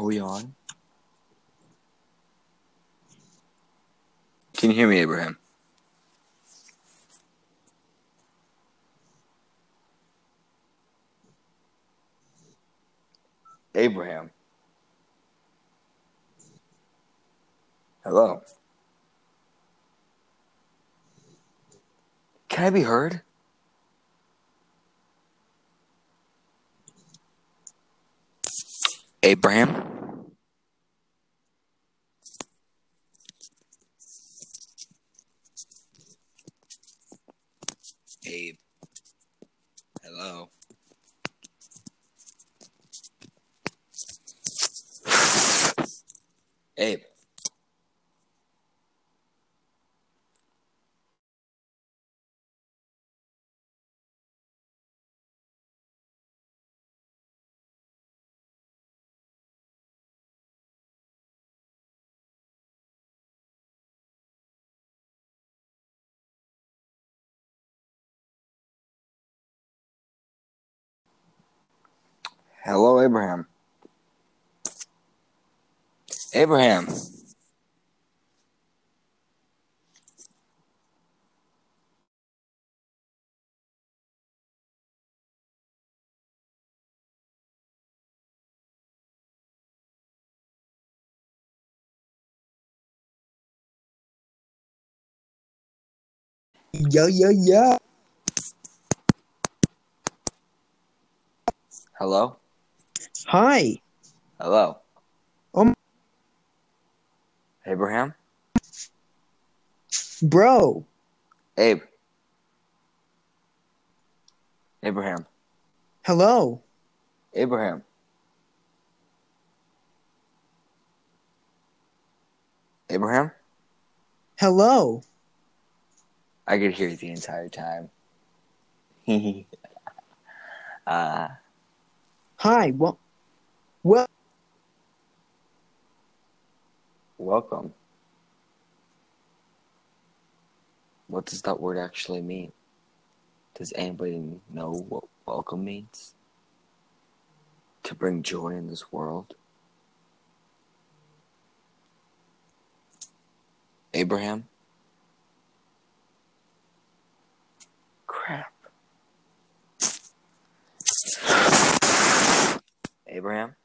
Are we on? Can you hear me, Abraham? Abraham. Hello. Can I be heard? Abraham? Abe. Hello. Abe. Hello, Abraham. Abraham. Yo, yo, yo. Hello? Hi. Hello. Um, Abraham? bro. Abe. Abraham. Hello. Abraham. Abraham? Hello. I could hear you the entire time. uh, Hi. Well, well, welcome. What does that word actually mean? Does anybody know what welcome means? To bring joy in this world? Abraham? Crap. Abraham?